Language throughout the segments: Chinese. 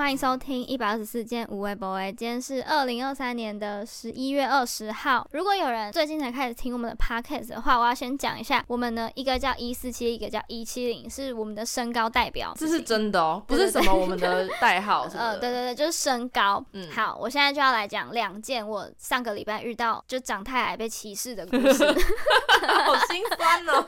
欢迎收听一百二十四件无微博。今天是二零二三年的十一月二十号。如果有人最近才开始听我们的 podcast 的话，我要先讲一下，我们呢一个叫一四七，一个叫一七零，是我们的身高代表。这是真的哦，不是什么我们的代号 是是。呃，对对对，就是身高。嗯，好，我现在就要来讲两件我上个礼拜遇到就长太矮被歧视的故事。好心酸哦。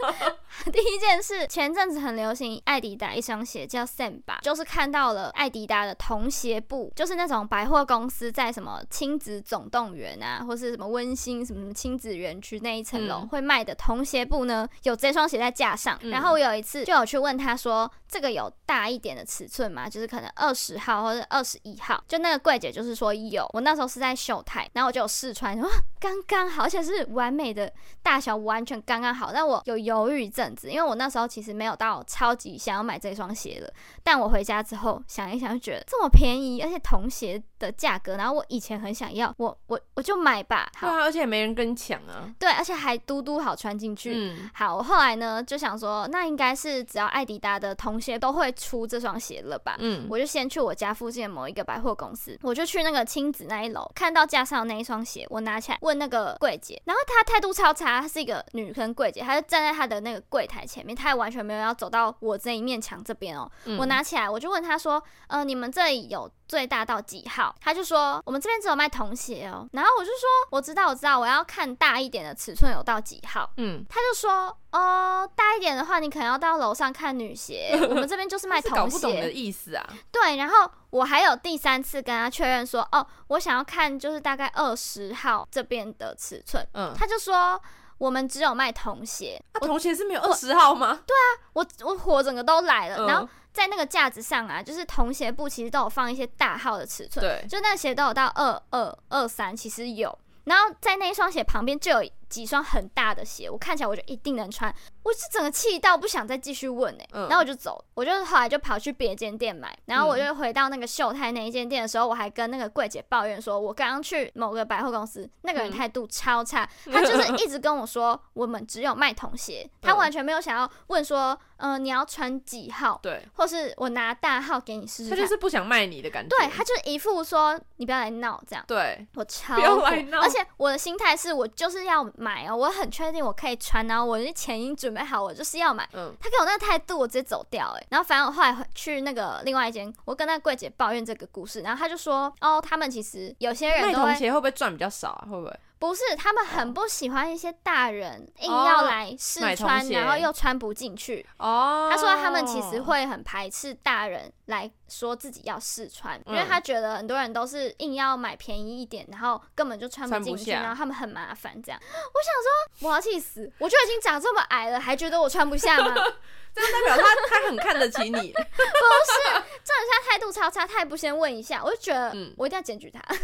第一件事，前阵子很流行爱迪达一双鞋叫 Samba，就是看到了爱迪达的童鞋部，就是那种百货公司在什么亲子总动员啊，或是什么温馨什么什么亲子园区那一层楼会卖的童鞋部呢，有这双鞋在架上。然后我有一次就有去问他说，这个有大一点的尺寸吗？就是可能二十号或者二十一号。就那个柜姐就是说有。我那时候是在秀台，然后我就有试穿，哇，刚刚好，而且是完美的大小，完全刚刚好。但我有犹豫一阵子。因为我那时候其实没有到超级想要买这双鞋了，但我回家之后想一想，就觉得这么便宜，而且童鞋的价格，然后我以前很想要，我我我就买吧。好，对啊，而且没人跟你抢啊。对，而且还嘟嘟好穿进去。嗯，好，我后来呢就想说，那应该是只要爱迪达的童鞋都会出这双鞋了吧？嗯，我就先去我家附近的某一个百货公司，我就去那个亲子那一楼，看到架上那一双鞋，我拿起来问那个柜姐，然后她态度超差，她是一个女生柜姐，她就站在她的那个柜台前面，她也完全没有要走到我这一面墙这边哦。嗯，我拿起来，我就问她说，呃，你们这里有最大到几号？他就说。我们这边只有卖童鞋哦，然后我就说我知道我知道，我要看大一点的尺寸有到几号。嗯，他就说哦，大一点的话你可能要到楼上看女鞋，我们这边就是卖童鞋。搞不懂的意思啊？对，然后我还有第三次跟他确认说哦，我想要看就是大概二十号这边的尺寸。嗯，他就说我们只有卖童鞋。那童鞋是没有二十号吗？对啊，我我火整个都来了，然后。在那个架子上啊，就是童鞋部其实都有放一些大号的尺寸，对，就那鞋都有到二二二三，其实有。然后在那一双鞋旁边就有几双很大的鞋，我看起来我就一定能穿，我是整个气到不想再继续问哎、欸，嗯、然后我就走，我就后来就跑去别间店买，然后我就回到那个秀泰那一间店的时候，我还跟那个柜姐抱怨说，我刚刚去某个百货公司，那个人态度超差，嗯、他就是一直跟我说我们只有卖童鞋，他完全没有想要问说，嗯、呃，你要穿几号，对，或是我拿大号给你试试，他就是不想卖你的感觉，对，他就是一副说你不要来闹这样，对，我超不要来闹，而且我的心态是我就是要买哦，我很确定我可以穿，然后我的钱已经准备好，我就是要买。嗯，他给我那个态度，我直接走掉哎。然后反正我后来去那个另外一间，我跟那个柜姐抱怨这个故事，然后他就说，哦，他们其实有些人都会，卖童鞋会不会赚比较少啊？会不会？不是，他们很不喜欢一些大人硬要来试穿，哦、然后又穿不进去。哦，他说他们其实会很排斥大人来说自己要试穿，嗯、因为他觉得很多人都是硬要买便宜一点，然后根本就穿不进去，然后他们很麻烦。这样，我想说，我要气死！我就已经长这么矮了，还觉得我穿不下吗？这样代表他他很看得起你，不是？这人他态度超差，他也不先问一下，我就觉得，嗯，我一定要检举他，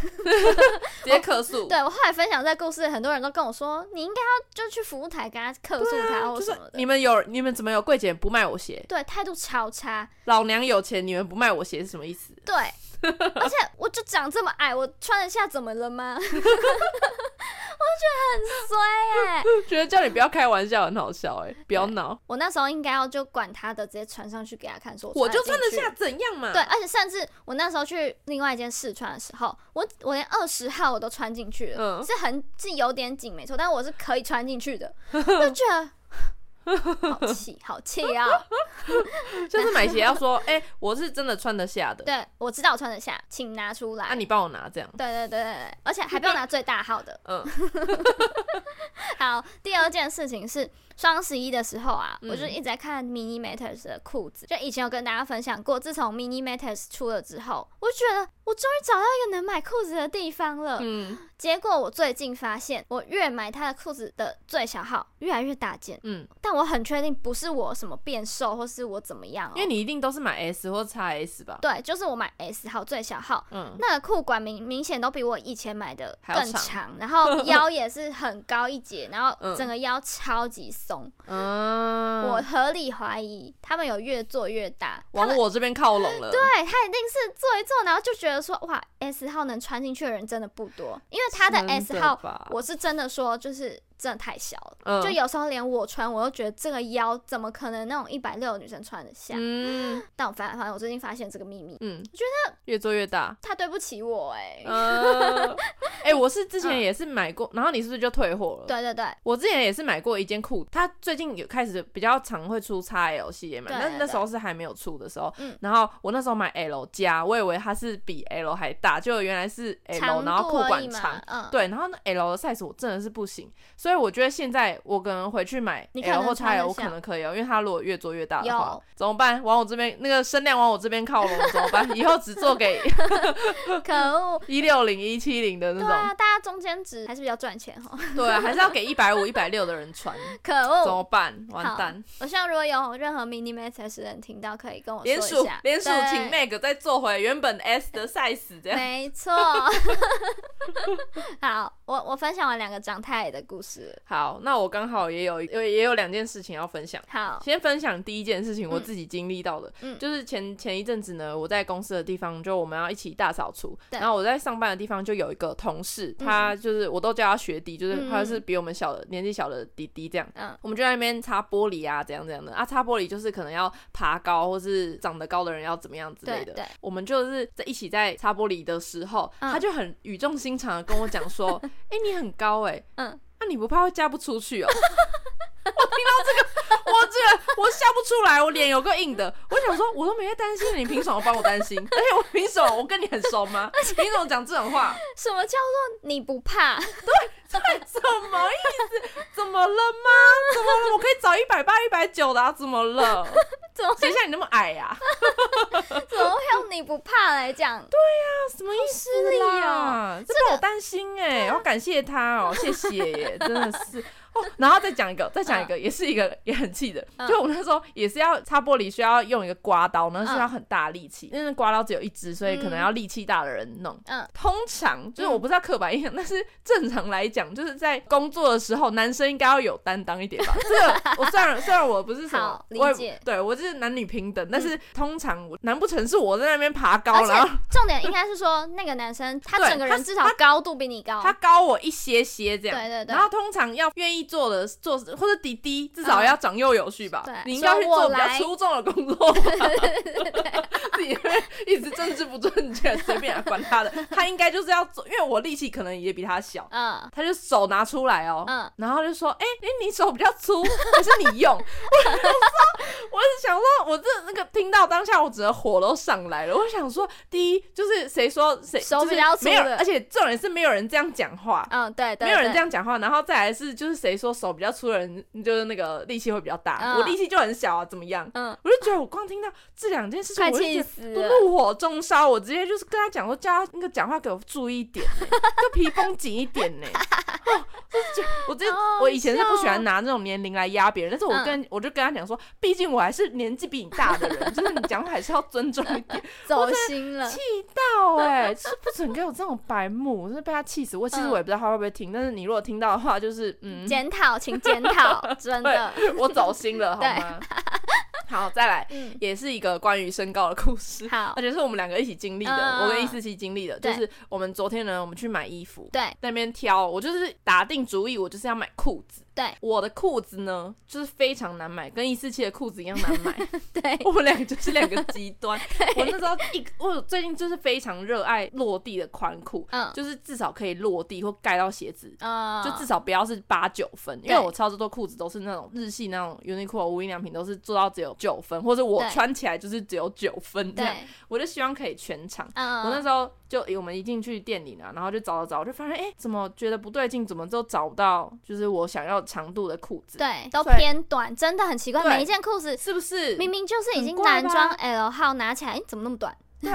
直接客诉。对，我后来分享这故事，很多人都跟我说，你应该要就去服务台跟他客诉他或什么的。你们有你们怎么有柜姐不卖我鞋？对，态度超差。老娘有钱，你们不卖我鞋是什么意思？对，而且我就长这么矮，我穿得下怎么了吗？我觉得很衰哎、欸，觉得叫你不要开玩笑很好笑哎、欸，不要闹。我那时候应该要就管他的，直接传上去给他看，说我就穿得下怎样嘛？对，而且甚至我那时候去另外一间试穿的时候，我我连二十号我都穿进去了，嗯、是很是有点紧没错，但我是可以穿进去的，就觉得。好气，好气啊！就是买鞋要说，哎、欸，我是真的穿得下的。对，我知道我穿得下，请拿出来。那、啊、你帮我拿这样。对对对对，而且还不用拿最大号的。嗯。好，第二件事情是双十一的时候啊，嗯、我就一直在看 Mini Matters 的裤子。就以前有跟大家分享过，自从 Mini Matters 出了之后，我就觉得我终于找到一个能买裤子的地方了。嗯。结果我最近发现，我越买他的裤子的最小号越来越大件。嗯。但我很确定不是我什么变瘦，或是我怎么样、喔。因为你一定都是买 S 或 XS 吧？对，就是我买 S 号最小号。嗯。那个裤管明明显都比我以前买的更长，长然后 腰也是很高一截，然后整个腰超级松。嗯。我合理怀疑他们有越做越大，往我这边靠拢了。对，他一定是做一做，然后就觉得说哇，S 号能穿进去的人真的不多，因为他的 S 号，我是真的说就是。真的太小了，嗯、就有时候连我穿，我都觉得这个腰怎么可能那种一百六的女生穿得下？嗯，但我发发现我最近发现这个秘密，嗯，我觉得越做越大，他对不起我哎、欸，呃，哎、欸，我是之前也是买过，嗯、然后你是不是就退货了？对对对，我之前也是买过一件裤，它最近有开始比较常会出 XL 系列嘛，但是那时候是还没有出的时候，嗯，然后我那时候买 L 加，我以为它是比 L 还大，就原来是 L，然后裤管长，嗯，对，然后那 L 的 size 我真的是不行，所以我觉得现在我可能回去买 L 或 XL，我可能可以哦，因为它如果越做越大的话，怎么办？往我这边那个声量往我这边靠拢怎么办？以后只做给 可恶一六零一七零的那种，对啊，大家中间值还是比较赚钱哈，对啊，还是要给一百五一百六的人穿，可恶，怎么办？完蛋！我希望如果有任何 mini max 的人听到，可以跟我说一下，连署请 Meg 再做回原本 S 的 size，这样。没错。好，我我分享完两个长太矮的故事。好，那我刚好也有有也有两件事情要分享。好，先分享第一件事情，我自己经历到的，嗯，就是前前一阵子呢，我在公司的地方，就我们要一起大扫除，然后我在上班的地方就有一个同事，他就是我都叫他学弟，就是他是比我们小的年纪小的弟弟这样，嗯，我们就在那边擦玻璃啊，怎样怎样的。啊，擦玻璃就是可能要爬高或是长得高的人要怎么样之类的，对，我们就是在一起在擦玻璃的时候，他就很语重心长的跟我讲说，哎，你很高哎，嗯，那你不怕会嫁不出去哦？我听到这个，我这个我笑不出来，我脸有个硬的。我想说，我都没在担心，你凭什么帮我担心？而且我凭什么？我跟你很熟吗？凭什么讲这种话？什么叫做你不怕？对 对，什么意思？怎么了吗？怎么了？我可以找一百八、一百九的啊？怎么了？怎么谁像你那么矮呀？怎么会用你不怕来讲？对呀，什么意思啦？这让我担心哎，我要感谢他哦，谢谢耶，真的是。然后再讲一个，再讲一个，也是一个也很气的。就我们那时候也是要擦玻璃，需要用一个刮刀，然后需要很大力气。因为刮刀只有一只，所以可能要力气大的人弄。嗯，通常就是我不知道刻板印象，但是正常来讲，就是在工作的时候，男生应该要有担当一点吧。这个我虽然虽然我不是什么，我对我就是男女平等，但是通常难不成是我在那边爬高，然后重点应该是说那个男生他整个人至少高度比你高，他高我一些些这样。对对对。然后通常要愿意。做的做或者弟弟至少要长幼有序吧，你应该去做比较出众的工作吧。自己会一直政治不正确，随便来管他的。他应该就是要做，因为我力气可能也比他小，嗯，他就手拿出来哦，嗯，然后就说，哎，哎，你手比较粗，还是你用？我就说，我是想说，我这那个听到当下，我整个火都上来了。我想说，第一就是谁说谁手比较粗，没有，而且重点是没有人这样讲话，嗯，对，没有人这样讲话，然后再来是就是谁说手比较粗的人就是那个力气会比较大，我力气就很小啊，怎么样？嗯，我就觉得我光听到这两件事情，我就觉得怒火中烧，我直接就是跟他讲说，叫他那个讲话给我注意一点，就皮绷紧一点呢。我这我以前是不喜欢拿这种年龄来压别人，但是我跟我就跟他讲说，毕竟我还是年纪比你大的人，就是你讲话还是要尊重一点。走心了，气到哎，是不准给我这种白目，我是被他气死。我其实我也不知道他会不会听，但是你如果听到的话，就是嗯，检讨，请检讨，真的，我走心了，好吗？好，再来，也是一个关于身高的故事，好，而且是我们两个一起经历的，我跟易思琪经历的，就是我们昨天呢，我们去买衣服，对，那边挑，我就是打定主意，我就是要买裤子。对，我的裤子呢，就是非常难买，跟一四七的裤子一样难买。对，我们两个就是两个极端。我那时候一，我最近就是非常热爱落地的宽裤，嗯，就是至少可以落地或盖到鞋子，嗯，就至少不要是八九分，因为我超级多裤子都是那种日系那种 Uniqlo 无印良品都是做到只有九分，或者我穿起来就是只有九分这样，我就希望可以全长。我那时候就我们一进去店里呢，然后就找了找，就发现哎，怎么觉得不对劲，怎么都找不到，就是我想要。长度的裤子，对，都偏短，真的很奇怪。每一件裤子是不是明明就是已经男装 L 号，拿起来，哎，怎么那么短？对，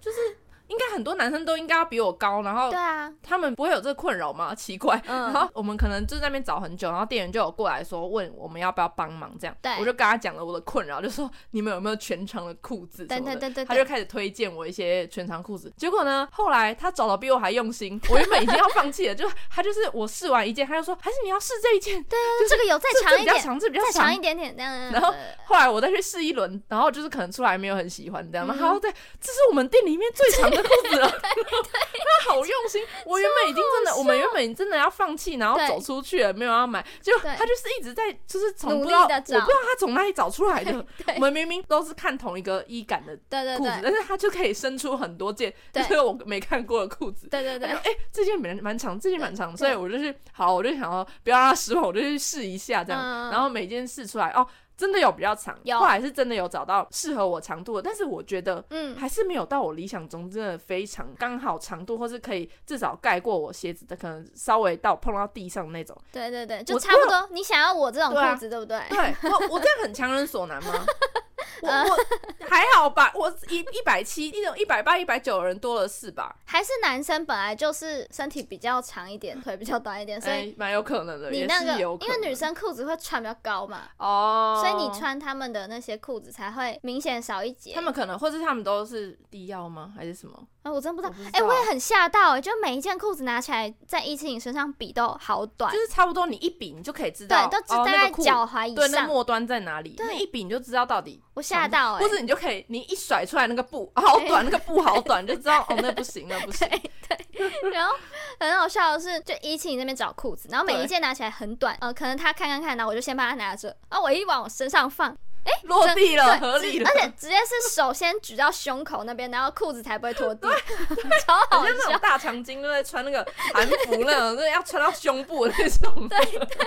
就是。应该很多男生都应该要比我高，然后对啊，他们不会有这个困扰吗？奇怪，然后我们可能就在那边找很久，然后店员就有过来说问我们要不要帮忙，这样，对，我就跟他讲了我的困扰，就说你们有没有全长的裤子？对对对对，他就开始推荐我一些全长裤子。结果呢，后来他找的比我还用心，我原本已经要放弃了，就他就是我试完一件，他就说还是你要试这一件，对，就这个有再长一点，比较长，这比较长一点点这样。然后后来我再去试一轮，然后就是可能出来没有很喜欢这样，然后对，这是我们店里面最长。的裤子了。他好用心，我原本已经真的，我们原本真的要放弃，然后走出去了，没有要买，就他就是一直在，就是从不知道，我不知道他从哪里找出来的。我们明明都是看同一个衣感的裤子，但是他就可以生出很多件，就是我没看过的裤子。对对对，哎，这件蛮蛮长，这件蛮长，所以我就是，好，我就想要不要让他失望，我就去试一下这样，然后每件试出来哦。真的有比较长，有后来是真的有找到适合我长度的，但是我觉得，嗯，还是没有到我理想中真的非常刚好长度，或是可以至少盖过我鞋子的，可能稍微到碰到地上那种。对对对，就差不多。你想要我这种裤子，对不对？对，我我这样很强人所难吗？我我 还好吧，我一一百七，一种一百八、一百九的人多了是吧？还是男生本来就是身体比较长一点，腿比较短一点，所以蛮有可能的。你那个，因为女生裤子会穿比较高嘛，哦。所以你穿他们的那些裤子才会明显少一截。他们可能，或是他们都是低腰吗？还是什么？啊，我真不知道。哎，我也很吓到，哎，就每一件裤子拿起来，在一七零身上比都好短，就是差不多，你一比你就可以知道，对，都只大概脚踝以上，对，那末端在哪里？对，一比你就知道到底。我吓到，哎，或者你就可以，你一甩出来那个布 好短，那个布好短，就知道哦，那不行，那不行。对，然后很好笑的是，就一七零那边找裤子，然后每一件拿起来很短，呃，可能他看看看，然后我就先帮他拿着，然后我一往我身上放。哎，落地了，合理了，而且直接是手先举到胸口那边，然后裤子才不会拖地，超好笑。那种大长今都在穿那个韩服那种，那要穿到胸部的那种。对对对，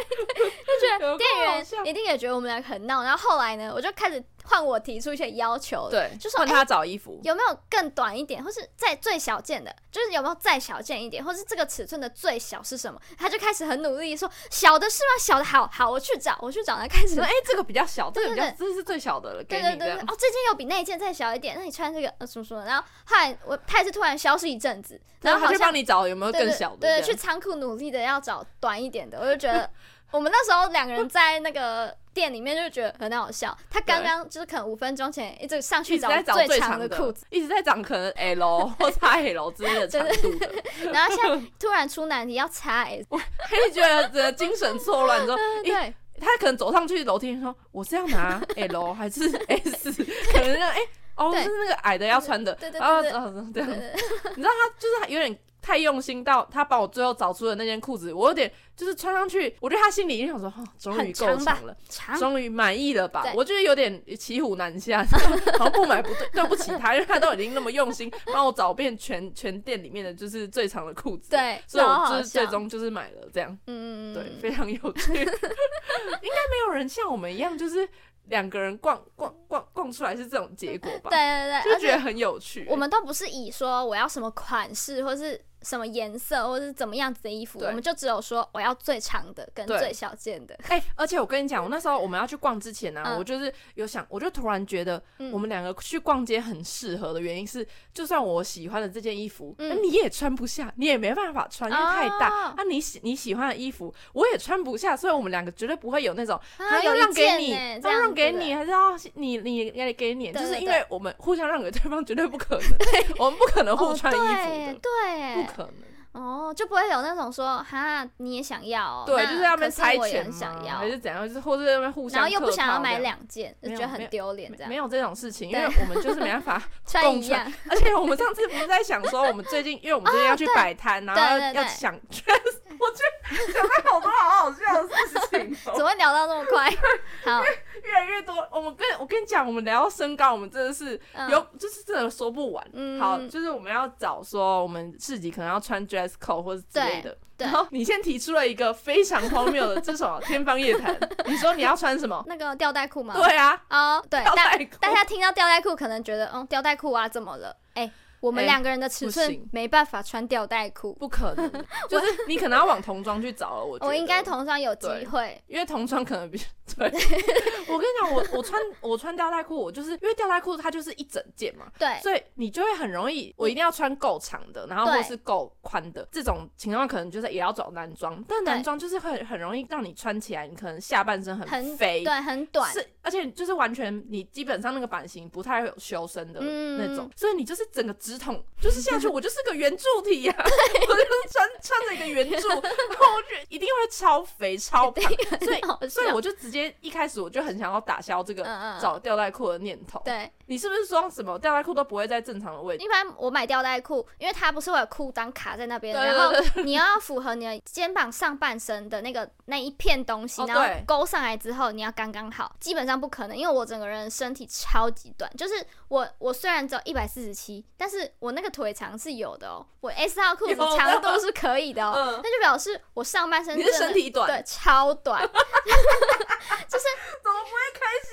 就觉得店员一定也觉得我们俩很闹。然后后来呢，我就开始。换我提出一些要求，对，就是换他找衣服，有没有更短一点，或是再最小件的，就是有没有再小件一点，或是这个尺寸的最小是什么？他就开始很努力说小的是吗？小的好好，我去找，我去找，他开始说，哎，这个比较小，这个比较这是最小的了，对对对，哦，这件又比那一件再小一点，那你穿这个呃什么什么？然后后来我他也是突然消失一阵子，然后他就帮你找有没有更小的，对，去仓库努力的要找短一点的，我就觉得我们那时候两个人在那个。店里面就觉得很好笑，他刚刚就是可能五分钟前一直上去找最长的裤子，一直在找可能 L 或 XL 之类的长度的，然后现在突然出难题要 XS，他就觉得这精神错乱，说，对，他可能走上去楼梯说，我是要拿 L 还是 S？可能哎，哦，是那个矮的要穿的，对对对，对，对，你知道他就是有点。太用心到他帮我最后找出的那件裤子，我有点就是穿上去，我觉得他心里一定想说，哦，终于够长了，终于满意了吧？我觉得有点骑虎难下，好像不买不对，对不起他，因为他都已经那么用心帮我找遍全全店里面的就是最长的裤子，对，所以我就是最终就是买了这样，嗯嗯对，非常有趣，应该没有人像我们一样，就是两个人逛逛逛逛出来是这种结果吧？对对对，就觉得很有趣。我们都不是以说我要什么款式，或是。什么颜色或者是怎么样子的衣服，我们就只有说我要最长的跟最小件的。哎，而且我跟你讲，我那时候我们要去逛之前呢，我就是有想，我就突然觉得我们两个去逛街很适合的原因是，就算我喜欢的这件衣服，那你也穿不下，你也没办法穿，因为太大。那你喜你喜欢的衣服，我也穿不下，所以我们两个绝对不会有那种他要让给你，要让给你，还是要你你也给你，就是因为我们互相让给对方绝对不可能，我们不可能互穿衣服的，对。可能哦，就不会有那种说哈，你也想要，对，就是要被猜拳想要，还是怎样，就是或者在那边互相，然后又不想要买两件，就觉得很丢脸，这样没有这种事情，因为我们就是没办法 穿一样。而且我们上次不是在想说，我们最近，因为我们最近要去摆摊，然后要想，我觉得想到好多好好笑的事情，怎么会聊到那么快？好。越来越多，我们跟我跟你讲，我们聊到身高，我们真的是有，就是真的说不完。嗯好，就是我们要找说，我们自己可能要穿 dress code 或者之类的。然后你先提出了一个非常荒谬的，这是什么？天方夜谭。你说你要穿什么？那个吊带裤吗？对啊。哦，对。吊带裤。大家听到吊带裤，可能觉得，嗯，吊带裤啊，怎么了？哎。我们两个人的尺寸没办法穿吊带裤，不可能。就是你可能要往童装去找了。我 我应该童装有机会，因为童装可能比对。我跟你讲，我我穿我穿吊带裤，我就是因为吊带裤它就是一整件嘛，对，所以你就会很容易，我一定要穿够长的，然后或是够宽的。这种情况可能就是也要找男装，但男装就是会很容易让你穿起来，你可能下半身很肥，对，很短，是而且就是完全你基本上那个版型不太会有修身的那种，所以你就是整个。直筒，就是下去我就是个圆柱体呀、啊，我就是穿穿着一个圆柱，然后我觉得一定会超肥超胖，所以所以我就直接一开始我就很想要打消这个找吊带裤的念头。对，你是不是说什么吊带裤都不会在正常的位置？一般我买吊带裤，因为它不是会有裤裆卡在那边，然后你要符合你的肩膀上半身的那个那一片东西，然后勾上来之后你要刚刚好，基本上不可能，因为我整个人身体超级短，就是我我虽然只有一百四十七，但是我那个腿长是有的哦，我 S 号裤子长度是可以的哦，那就表示我上半身你是身体短，对，超短，就是怎么不会开心？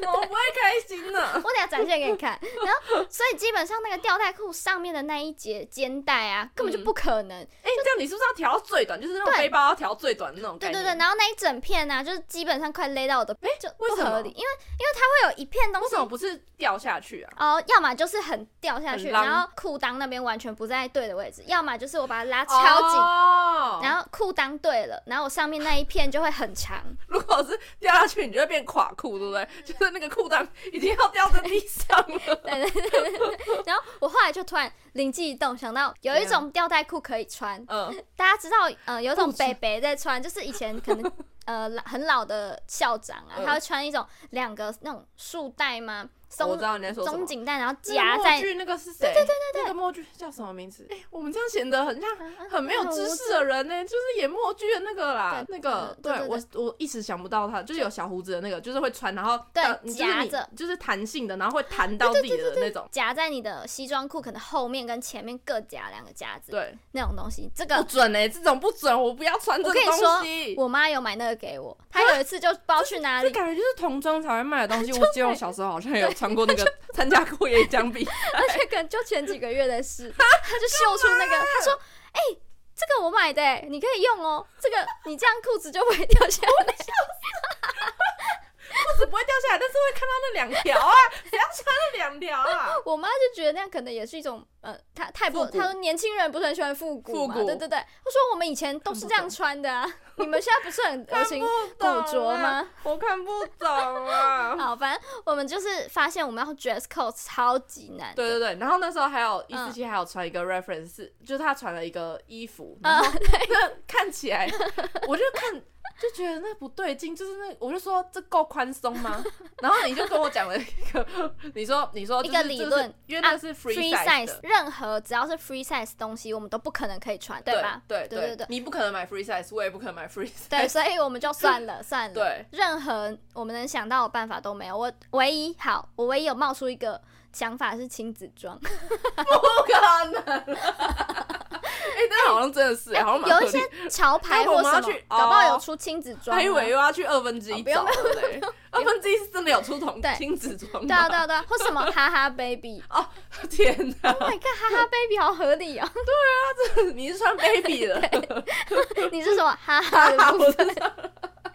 怎么不会开心呢？我等下展现给你看，然后所以基本上那个吊带裤上面的那一节肩带啊，根本就不可能。哎，这样你是不是要调到最短？就是那种背包要调最短的那种？对对对，然后那一整片呢，就是基本上快勒到我的，哎，就不合理，因为因为它会有一片东西，为什么不是掉下去啊？哦，要么就是很掉下去，然后裤裆那边完全不在对的位置，要么就是我把它拉超紧，然后裤裆对了，然后我上面那一片就会很长。如果是掉下去，你就会变垮裤，对不对？就是那个裤裆已经要掉在地上 了。对对对对。然后我后来就突然灵机一动，想到有一种吊带裤可以穿。嗯。大家知道，呃，有一种北北在穿，就是以前可能呃很老的校长啊，他会穿一种两个那种束带吗？我知道你在说什么。松紧带，然后夹在。那个是谁？对对对对，那个墨剧叫什么名字？哎，我们这样显得很像很没有知识的人呢，就是演墨剧的那个啦，那个对我我一时想不到他，就是有小胡子的那个，就是会穿，然后对夹着，就是弹性的，然后会弹到自己的那种，夹在你的西装裤可能后面跟前面各夹两个夹子，对，那种东西，这个不准哎，这种不准，我不要穿这个东西。我妈有买那个给我，她有一次就不知道去哪里，感觉就是童装才会卖的东西。我记得我小时候好像有穿过那个。参加过演讲比，而且可能就前几个月的事，他就秀出那个，他说：“哎、欸，这个我买的，你可以用哦，这个你这样裤子就不会掉下来。” 裤子不会掉下来，但是会看到那两条啊！谁要穿那两条啊？我妈就觉得那样可能也是一种，呃，她太不，她说年轻人不是很喜欢复古嘛？对对对，她说我们以前都是这样穿的啊，你们现在不是很 流行古着吗？我看不懂啊。好，反正我们就是发现我们要 dress code 超级难。对对对，然后那时候还有一四七还有传一个 reference，是就是他传了一个衣服，然后那看起来我就看。就觉得那不对劲，就是那我就说这够宽松吗？然后你就跟我讲了一个，你说你说一个理论，因为那是 free size，任何只要是 free size 东西，我们都不可能可以穿，对吧？对对对对，你不可能买 free size，我也不可能买 free size，对，所以我们就算了 算了，对，任何我们能想到的办法都没有。我唯一好，我唯一有冒出一个想法是亲子装，不可能。哎，但好像真的是，好像有一些潮牌或什么，搞不好有出亲子装。还以为又要去二分之一找嘞，二分之一是真的有出同亲子装。对啊对啊对啊，或什么哈哈 baby 哦，天哪！Oh my god，哈哈 baby 好合理哦。对啊，这你是穿 baby 的，你是什么哈哈的部分？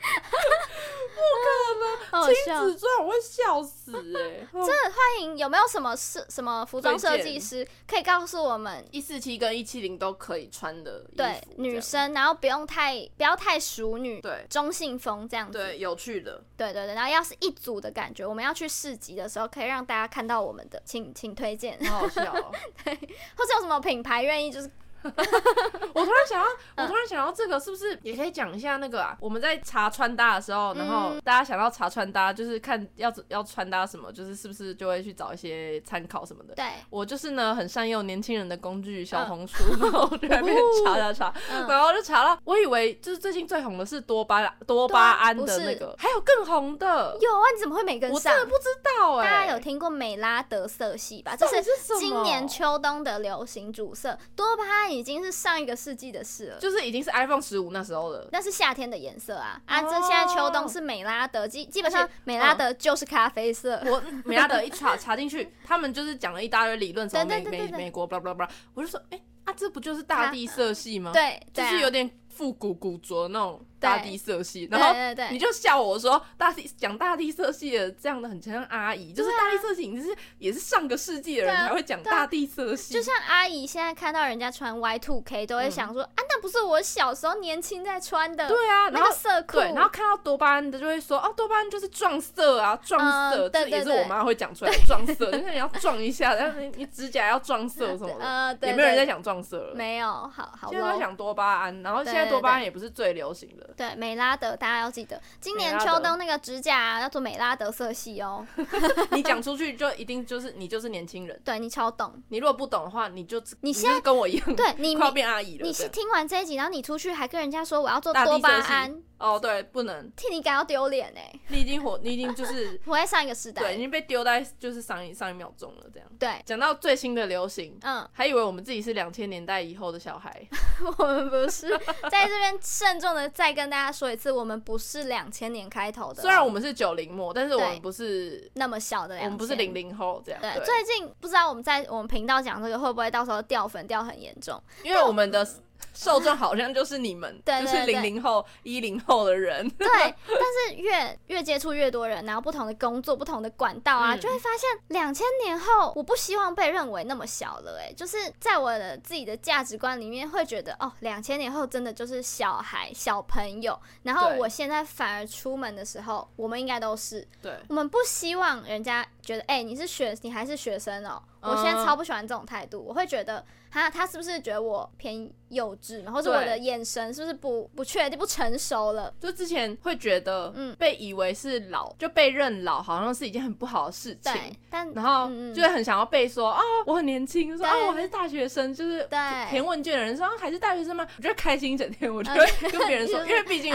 不可能，亲子装我会笑死哎！真的欢迎，有没有什么设什么服装设计师可以告诉我们？一四七跟一七零都可以穿的，对女生，然后不用太不要太淑女，对。中性风这样子，对有趣的，对对对，然后要是一组的感觉，我们要去市集的时候，可以让大家看到我们的，请请推荐，好好笑哦，对，或者有什么品牌愿意就是。我突然想到，我突然想到这个是不是也可以讲一下那个啊？我们在查穿搭的时候，然后大家想要查穿搭，就是看要要穿搭什么，就是是不是就会去找一些参考什么的。对，我就是呢很善用年轻人的工具小红书，然后就在那边查查查，然后就查到，我以为就是最近最红的是多巴多巴胺的那个，还有更红的。有啊，你怎么会没跟上？我真的不知道哎。大家有听过美拉德色系吧？这是今年秋冬的流行主色，多巴胺。已经是上一个世纪的事了，就是已经是 iPhone 十五那时候了，那是夏天的颜色啊啊！这现在秋冬是美拉德，基基本上美拉德就是咖啡色。我美拉德 一查查进去，他们就是讲了一大堆理论，什么美美美国，巴拉巴拉巴拉，我就说，哎啊，这不就是大地色系吗？对，就是有点复古古着那种。大地色系，然后你就笑我说大地讲大地色系的这样的很像阿姨，就是大地色系，你是也是上个世纪的人才会讲大地色系。就像阿姨现在看到人家穿 Y two K 都会想说啊，不是我小时候年轻在穿的。对啊，然后色裤。对，然后看到多巴胺的就会说，哦，多巴胺就是撞色啊，撞色。这也是我妈会讲出来的撞色，就是你要撞一下，然后你你指甲要撞色什么的。也没有人在讲撞色了。没有，好好。现在在讲多巴胺，然后现在多巴胺也不是最流行的。对，美拉德，大家要记得，今年秋冬那个指甲要做美拉德色系哦。你讲出去就一定就是你就是年轻人。对，你超懂。你如果不懂的话，你就你现在跟我一样，对你 快要变阿姨了。你是听完这一集，然后你出去还跟人家说我要做多巴胺。哦，对，不能替你感到丢脸哎！你已经活，你已经就是 活在上一个时代，对，已经被丢在就是上一上一秒钟了，这样。对，讲到最新的流行，嗯，还以为我们自己是两千年代以后的小孩，我们不是。在这边慎重的再跟大家说一次，我们不是两千年开头的，虽然我们是九零末，但是我们不是那么小的，我们不是零零后这样。对，最近不知道我们在我们频道讲这个会不会到时候掉粉掉很严重，因为我们的。受众好像就是你们，对就是零零后、一零后的人。对，但是越越接触越多人，然后不同的工作、不同的管道啊，嗯、就会发现两千年后，我不希望被认为那么小了。哎，就是在我的自己的价值观里面，会觉得哦，两千年后真的就是小孩、小朋友。然后我现在反而出门的时候，我们应该都是，对，我们不希望人家觉得，哎、欸，你是学，你还是学生哦。我现在超不喜欢这种态度，我会觉得他他是不是觉得我偏幼稚，然后是我的眼神是不是不不确定不成熟了？就之前会觉得，嗯，被以为是老，就被认老，好像是一件很不好的事情。对，但然后就会很想要被说啊，我很年轻，说啊我还是大学生，就是填问卷的人说啊还是大学生吗？我觉得开心一整天，我就会跟别人说，因为毕竟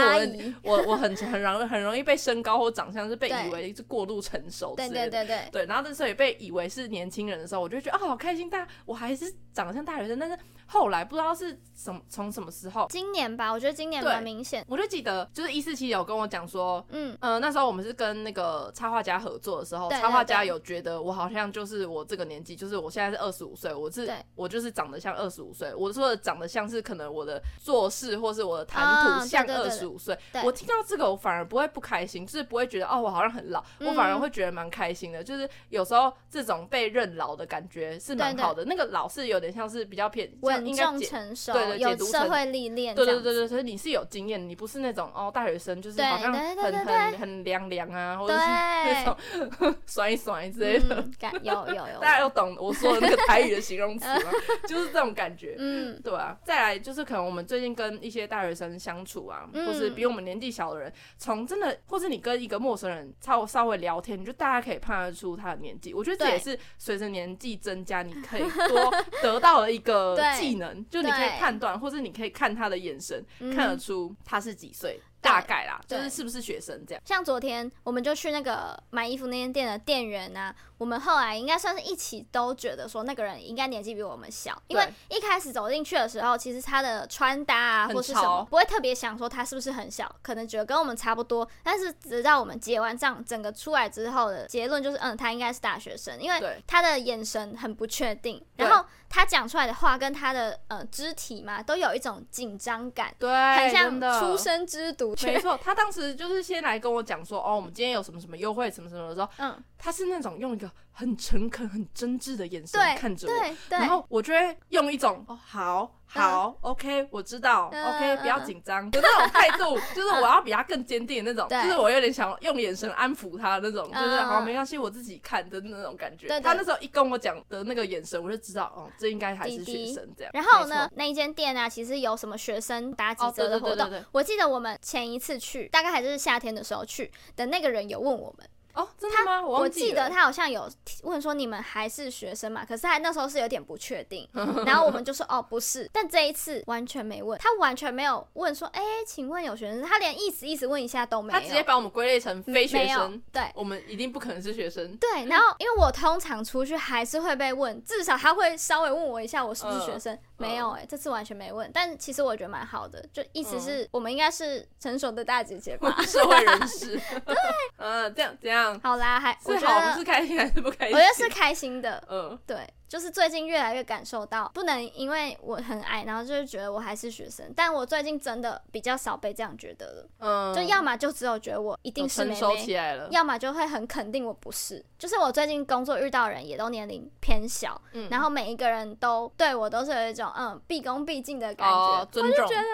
我我我很很容很容易被身高或长相是被以为是过度成熟，对对对对对，然后那时候也被以为是年轻人的时候。我就觉得啊、哦，好开心！但我还是长得像大学生，但是后来不知道是什么从什么时候，今年吧，我觉得今年蛮明显。我就记得就是一四七有跟我讲说，嗯呃，那时候我们是跟那个插画家合作的时候，插画家有觉得我好像就是我这个年纪，就是我现在是二十五岁，我是我就是长得像二十五岁。我说的长得像是可能我的做事或是我的谈吐像二十五岁。我听到这个我反而不会不开心，就是不会觉得哦我好像很老，我反而会觉得蛮开心的。就是有时候这种被认老的感觉是蛮好的，那个老是有点像是比较偏稳重成熟，对对，有社会历练，对对对对，所以你是有经验，你不是那种哦大学生，就是好像很很很凉凉啊，或者是那种 甩一甩之类的，有有有，大家有懂我说的那个台语的形容词吗？就是这种感觉，嗯，对啊。再来就是可能我们最近跟一些大学生相处啊，或是比我们年纪小的人，从真的，或是你跟一个陌生人稍稍微聊天，你就大家可以判断出他的年纪。我觉得这也是随着年纪增加，你可以多得到了一个技能，就你可以判断，或者你可以看他的眼神，看得出他是几岁。大概啦，就是是不是学生这样。像昨天我们就去那个买衣服那间店的店员啊，我们后来应该算是一起都觉得说那个人应该年纪比我们小，因为一开始走进去的时候，其实他的穿搭啊或是什么不会特别想说他是不是很小，可能觉得跟我们差不多。但是直到我们结完账整个出来之后的结论就是，嗯，他应该是大学生，因为他的眼神很不确定，然后他讲出来的话跟他的呃肢体嘛都有一种紧张感，对，很像出生之犊。没错，他当时就是先来跟我讲说，哦，我们今天有什么什么优惠，什么什么的时候，嗯，他是那种用一个很诚恳、很真挚的眼神看着我，然后我就会用一种哦，好。好，OK，我知道，OK，不要紧张，的那种态度，就是我要比他更坚定的那种，就是我有点想用眼神安抚他的那种，就是好，没关系，我自己看的那种感觉。他那时候一跟我讲的那个眼神，我就知道，哦，这应该还是学生这样。然后呢，那一间店啊，其实有什么学生打几折的活动。我记得我们前一次去，大概还是夏天的时候去的，那个人有问我们。哦，真的吗？我，我记得他好像有问说，你们还是学生嘛？可是他那时候是有点不确定，然后我们就说哦不是，但这一次完全没问，他完全没有问说，哎、欸，请问有学生？他连意思意思问一下都没有，他直接把我们归类成非学生，对，我们一定不可能是学生。对，然后因为我通常出去还是会被问，至少他会稍微问我一下我是不是学生，呃、没有哎、欸，这次完全没问，但其实我觉得蛮好的，就意思是我们应该是成熟的大姐姐吧，社会人士。对，嗯，这样这样。样？好啦，还是好不是开心还是不开心？我觉得是开心的。嗯，对，就是最近越来越感受到，不能因为我很矮，然后就是觉得我还是学生。但我最近真的比较少被这样觉得了。嗯，就要么就只有觉得我一定是妹妹，成熟起来了，要么就会很肯定我不是。就是我最近工作遇到的人也都年龄偏小，嗯，然后每一个人都对我都是有一种嗯毕恭毕敬的感觉，哦、尊重。我就觉得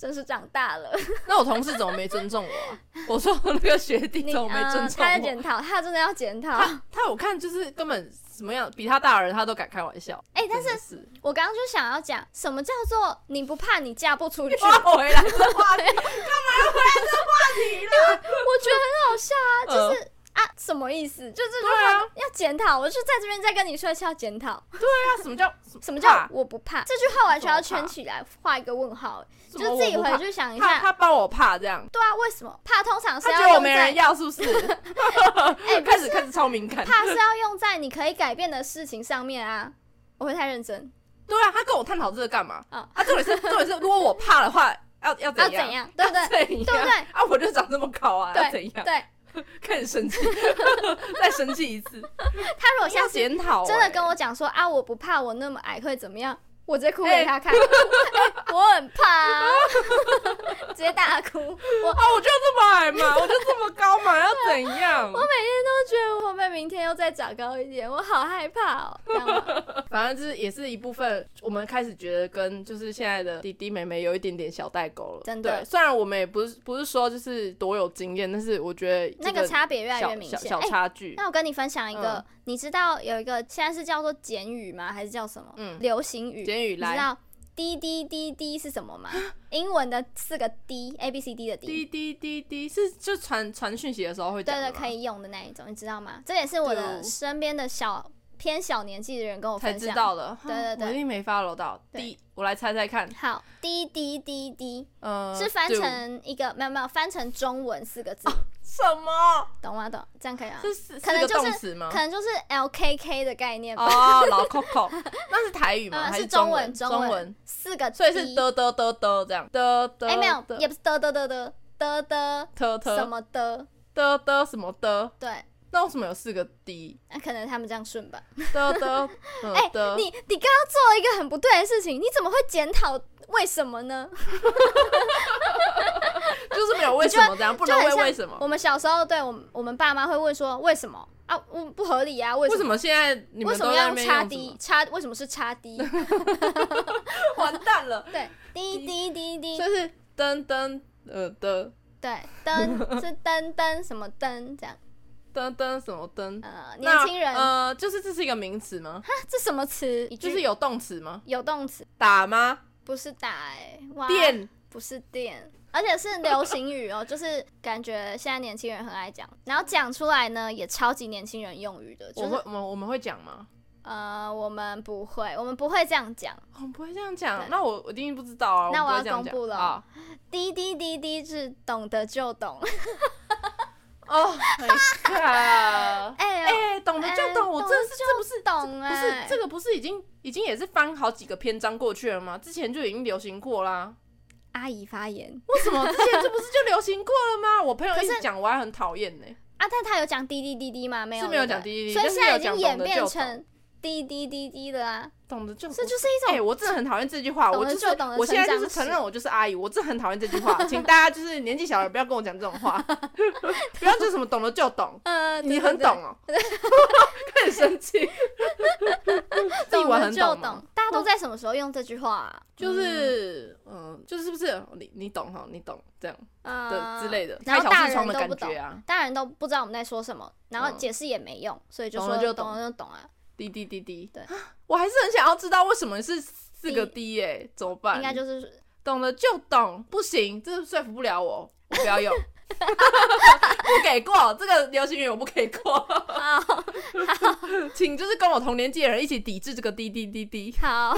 真是长大了。那我同事怎么没尊重我、啊？我说那个学弟 怎么没尊重我？他在检讨，他真的要检讨。他他我看就是根本什么样，比他大的人他都敢开玩笑。哎、欸，但是，是我刚刚就想要讲，什么叫做你不怕你嫁不出去？回来这话题，干嘛要回来这话题了？我觉得很好笑啊，就是。呃啊，什么意思？就这句话要检讨，我就在这边再跟你说一次要检讨。对啊，什么叫 什么叫我不怕？这句话完全要圈起来，画一个问号，就自己回去想一下。他帮我怕这样？对啊，为什么怕？通常是要他觉得我没人要，是不是？哎，开始开始超敏感。怕是要用在你可以改变的事情上面啊！我会太认真。对啊，他跟我探讨这个干嘛？啊，他重点是重点是，如果我怕的话，要要怎样？对不对？对不对？啊，我就长这么高啊，要怎样？对。开始生气，再生气一次。他如果下次真的跟我讲说啊，我不怕我那么矮会怎么样？我直接哭给他看，欸欸、我很怕、啊，直接大哭。我啊，我就这么矮嘛，我就这么高嘛，要怎样？我每天都觉得我会明天又再长高一点，我好害怕哦。这样 反正就是也是一部分，我们开始觉得跟就是现在的弟弟妹妹有一点点小代沟了。真的，对，虽然我们也不是不是说就是多有经验，但是我觉得那个差别越来越明显，小差距、欸。那我跟你分享一个。嗯你知道有一个现在是叫做简语吗？还是叫什么？嗯，流行语。简语来。你知道 D D D D 是什么吗？英文的四个 D，A B C D 的 D。D D D D 是就传传讯息的时候会。对对，可以用的那一种，你知道吗？这也是我的身边的小偏小年纪的人跟我分享。才知道的。对对对，我一定没 follow 到。D，我来猜猜看。好，D D D D，呃，是翻成一个没有没有翻成中文四个字。什么？懂吗？懂，这样可以啊。是可能就是可能就是 L K K 的概念吧。哦，老 Coco，那是台语吗？还是中文？中文四个，所以是的的的的这样的的。哎，没有，也不是的的的的的的的什么的的的什么的。对，那为什么有四个 D？那可能他们这样顺吧。的的，哎，你你刚刚做了一个很不对的事情，你怎么会检讨？为什么呢？就是没有为什么这样，不能问为什么。我们小时候，对我们我们爸妈会问说为什么啊？不不合理啊？为什么？现在你们为什么要用叉 D？叉为什么是叉 D？完蛋了。对，滴滴滴滴，就是噔噔呃的。对，噔是噔噔什么噔这样？噔噔什么噔？呃，年轻人呃，就是这是一个名词吗？哈，这什么词？就是有动词吗？有动词。打吗？不是打哎，电不是电，而且是流行语哦，就是感觉现在年轻人很爱讲，然后讲出来呢也超级年轻人用语的。我会，我们我们会讲吗？呃，我们不会，我们不会这样讲，我们不会这样讲。那我我一定不知道啊。那我要公布了，滴滴滴滴是懂得就懂。哦，哎哎，懂得就懂，我这是这不是懂啊，不是这个不是已经已经也是翻好几个篇章过去了吗？之前就已经流行过啦。阿姨发言，为什么之前这不是就流行过了吗？我朋友一直讲，我还很讨厌呢。啊，但他有讲滴滴滴滴吗？没有，是没有讲滴滴滴，所以现在已经演变成。滴滴滴滴的啊，懂得就这就是一种。哎，我真的很讨厌这句话，我就是我现在就是承认我就是阿姨，我真的很讨厌这句话，请大家就是年纪小的不要跟我讲这种话，不要就什么懂得就懂，嗯，你很懂哦，开始生气，懂得就懂，大家都在什么时候用这句话啊？就是嗯，就是是不是你你懂哈，你懂这样的之类的，然后大人都不懂啊，大人都不知道我们在说什么，然后解释也没用，所以就说懂了就懂啊。滴滴滴滴，对，我还是很想要知道为什么是四个 D 耶？怎么办？应该就是懂了就懂，不行，这说服不了我，我不要用，不给过这个流行语，我不给过。好，请就是跟我同年纪的人一起抵制这个滴滴滴滴。好，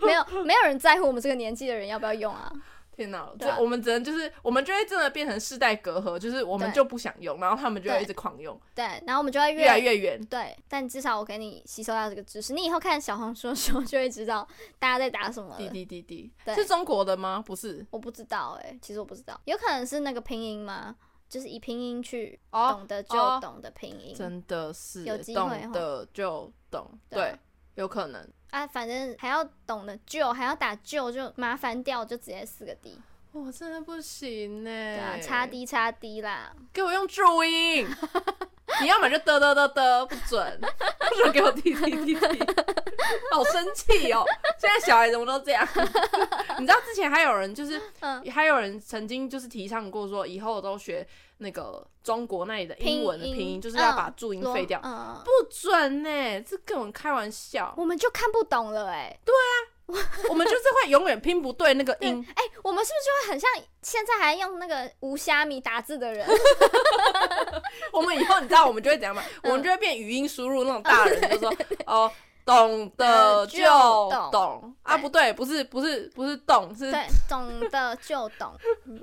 没有没有人在乎我们这个年纪的人要不要用啊？天哪！这我们只能就是，我们就会真的变成世代隔阂，就是我们就不想用，然后他们就会一直狂用。对，然后我们就会越来越远。对，但至少我给你吸收到这个知识，你以后看小红书的时候就会知道大家在打什么。滴滴滴滴，是中国的吗？不是，我不知道哎，其实我不知道，有可能是那个拼音吗？就是以拼音去懂得就懂的拼音，真的是有机会懂得就懂，对，有可能啊，反正还要懂得救还要打救就麻烦掉，就直接四个 D，我真的不行呢，对啊，差 D 差 D 啦，给我用注音。你要么就嘚嘚嘚嘚，不准，不准给我滴滴滴滴，好生气哦！现在小孩怎么都这样？你知道之前还有人就是，还有人曾经就是提倡过说，以后都学那个中国那里的英文的拼音，就是要把注音废掉，不准呢，这跟我们开玩笑，我们就看不懂了哎。对啊。我们就是会永远拼不对那个音，哎、欸，我们是不是就会很像现在还用那个无虾米打字的人？我们以后你知道我们就会怎样吗？嗯、我们就会变语音输入那种大人，就说哦。懂的就懂。啊，不对，不是不是不是懂，是对，懂的就懂。嗯，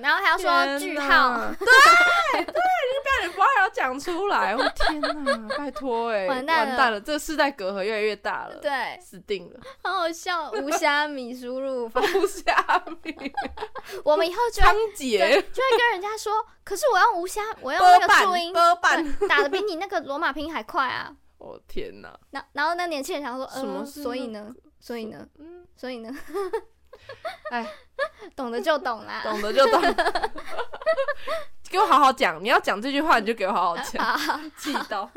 然后还要说句号，对对，你不要你不要讲出来，我天哪，拜托哎，完蛋了，这个世代隔阂越来越大了，对，死定了，好好笑，无虾米输入法，无虾米，我们以后就仓頡就会跟人家说，可是我要无虾，我要那个注音，打的比你那个罗马拼音还快啊。我天哪！那然后那年轻人想说，嗯，所以呢，所以呢，嗯，所以呢，哎，懂得就懂啦，懂得就懂。给我好好讲，你要讲这句话，你就给我好好讲，气到。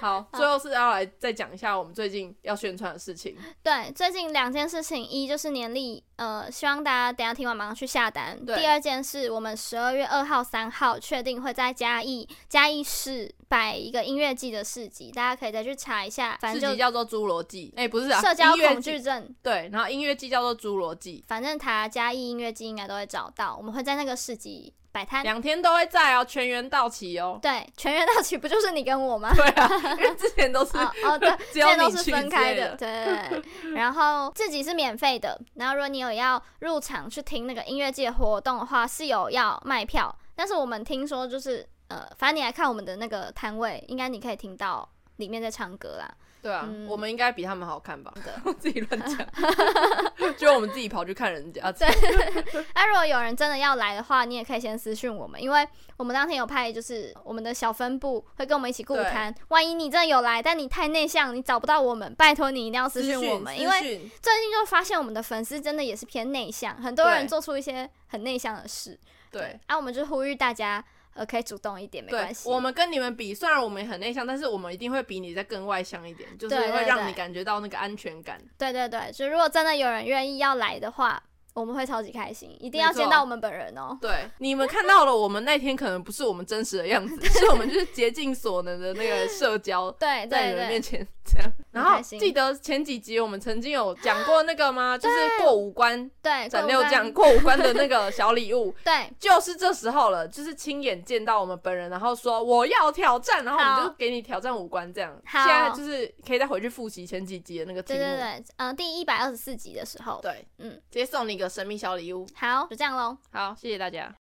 好，最后是要来再讲一下我们最近要宣传的事情。对，最近两件事情，一就是年历，呃，希望大家等下听完马上去下单。对第二件事，我们十二月二号、三号确定会在嘉义嘉义市摆一个音乐季的市集，大家可以再去查一下。反正叫做侏罗纪，哎、欸，不是啊，社交恐惧症。对，然后音乐季叫做侏罗纪，反正他嘉义音乐季应该都会找到，我们会在那个市集。摆摊两天都会在哦，全员到齐哦。对，全员到齐不就是你跟我吗？对啊，因为之前都是哦，哦，对，之前都是分开的。对，然后自己是免费的，然后如果你有要入场去听那个音乐祭活动的话，是有要卖票。但是我们听说就是呃，反正你来看我们的那个摊位，应该你可以听到里面在唱歌啦。对啊，嗯、我们应该比他们好看吧？对，我自己乱讲，就我们自己跑去看人家。对，那如果有人真的要来的话，你也可以先私讯我们，因为我们当天有派，就是我们的小分部会跟我们一起顾摊。对万一你真的有来，但你太内向，你找不到我们，拜托你一定要私讯我们，因为最近就发现我们的粉丝真的也是偏内向，很多人做出一些很内向的事。对，对，啊，我们就呼吁大家。呃，可以主动一点，没关系。我们跟你们比，虽然我们很内向，但是我们一定会比你再更外向一点，就是会让你感觉到那个安全感。对对对，就如果真的有人愿意要来的话。我们会超级开心，一定要见到我们本人哦。对，你们看到了，我们那天可能不是我们真实的样子，是我们就是竭尽所能的那个社交，对，在你们面前这样。然后记得前几集我们曾经有讲过那个吗？就是过五关，对，斩六将过五关的那个小礼物，对，就是这时候了，就是亲眼见到我们本人，然后说我要挑战，然后我们就给你挑战五关这样。现在就是可以再回去复习前几集的那个题目。对对对，嗯，第一百二十四集的时候，对，嗯，直接送你。个神秘小礼物，好，就这样喽。好，谢谢大家。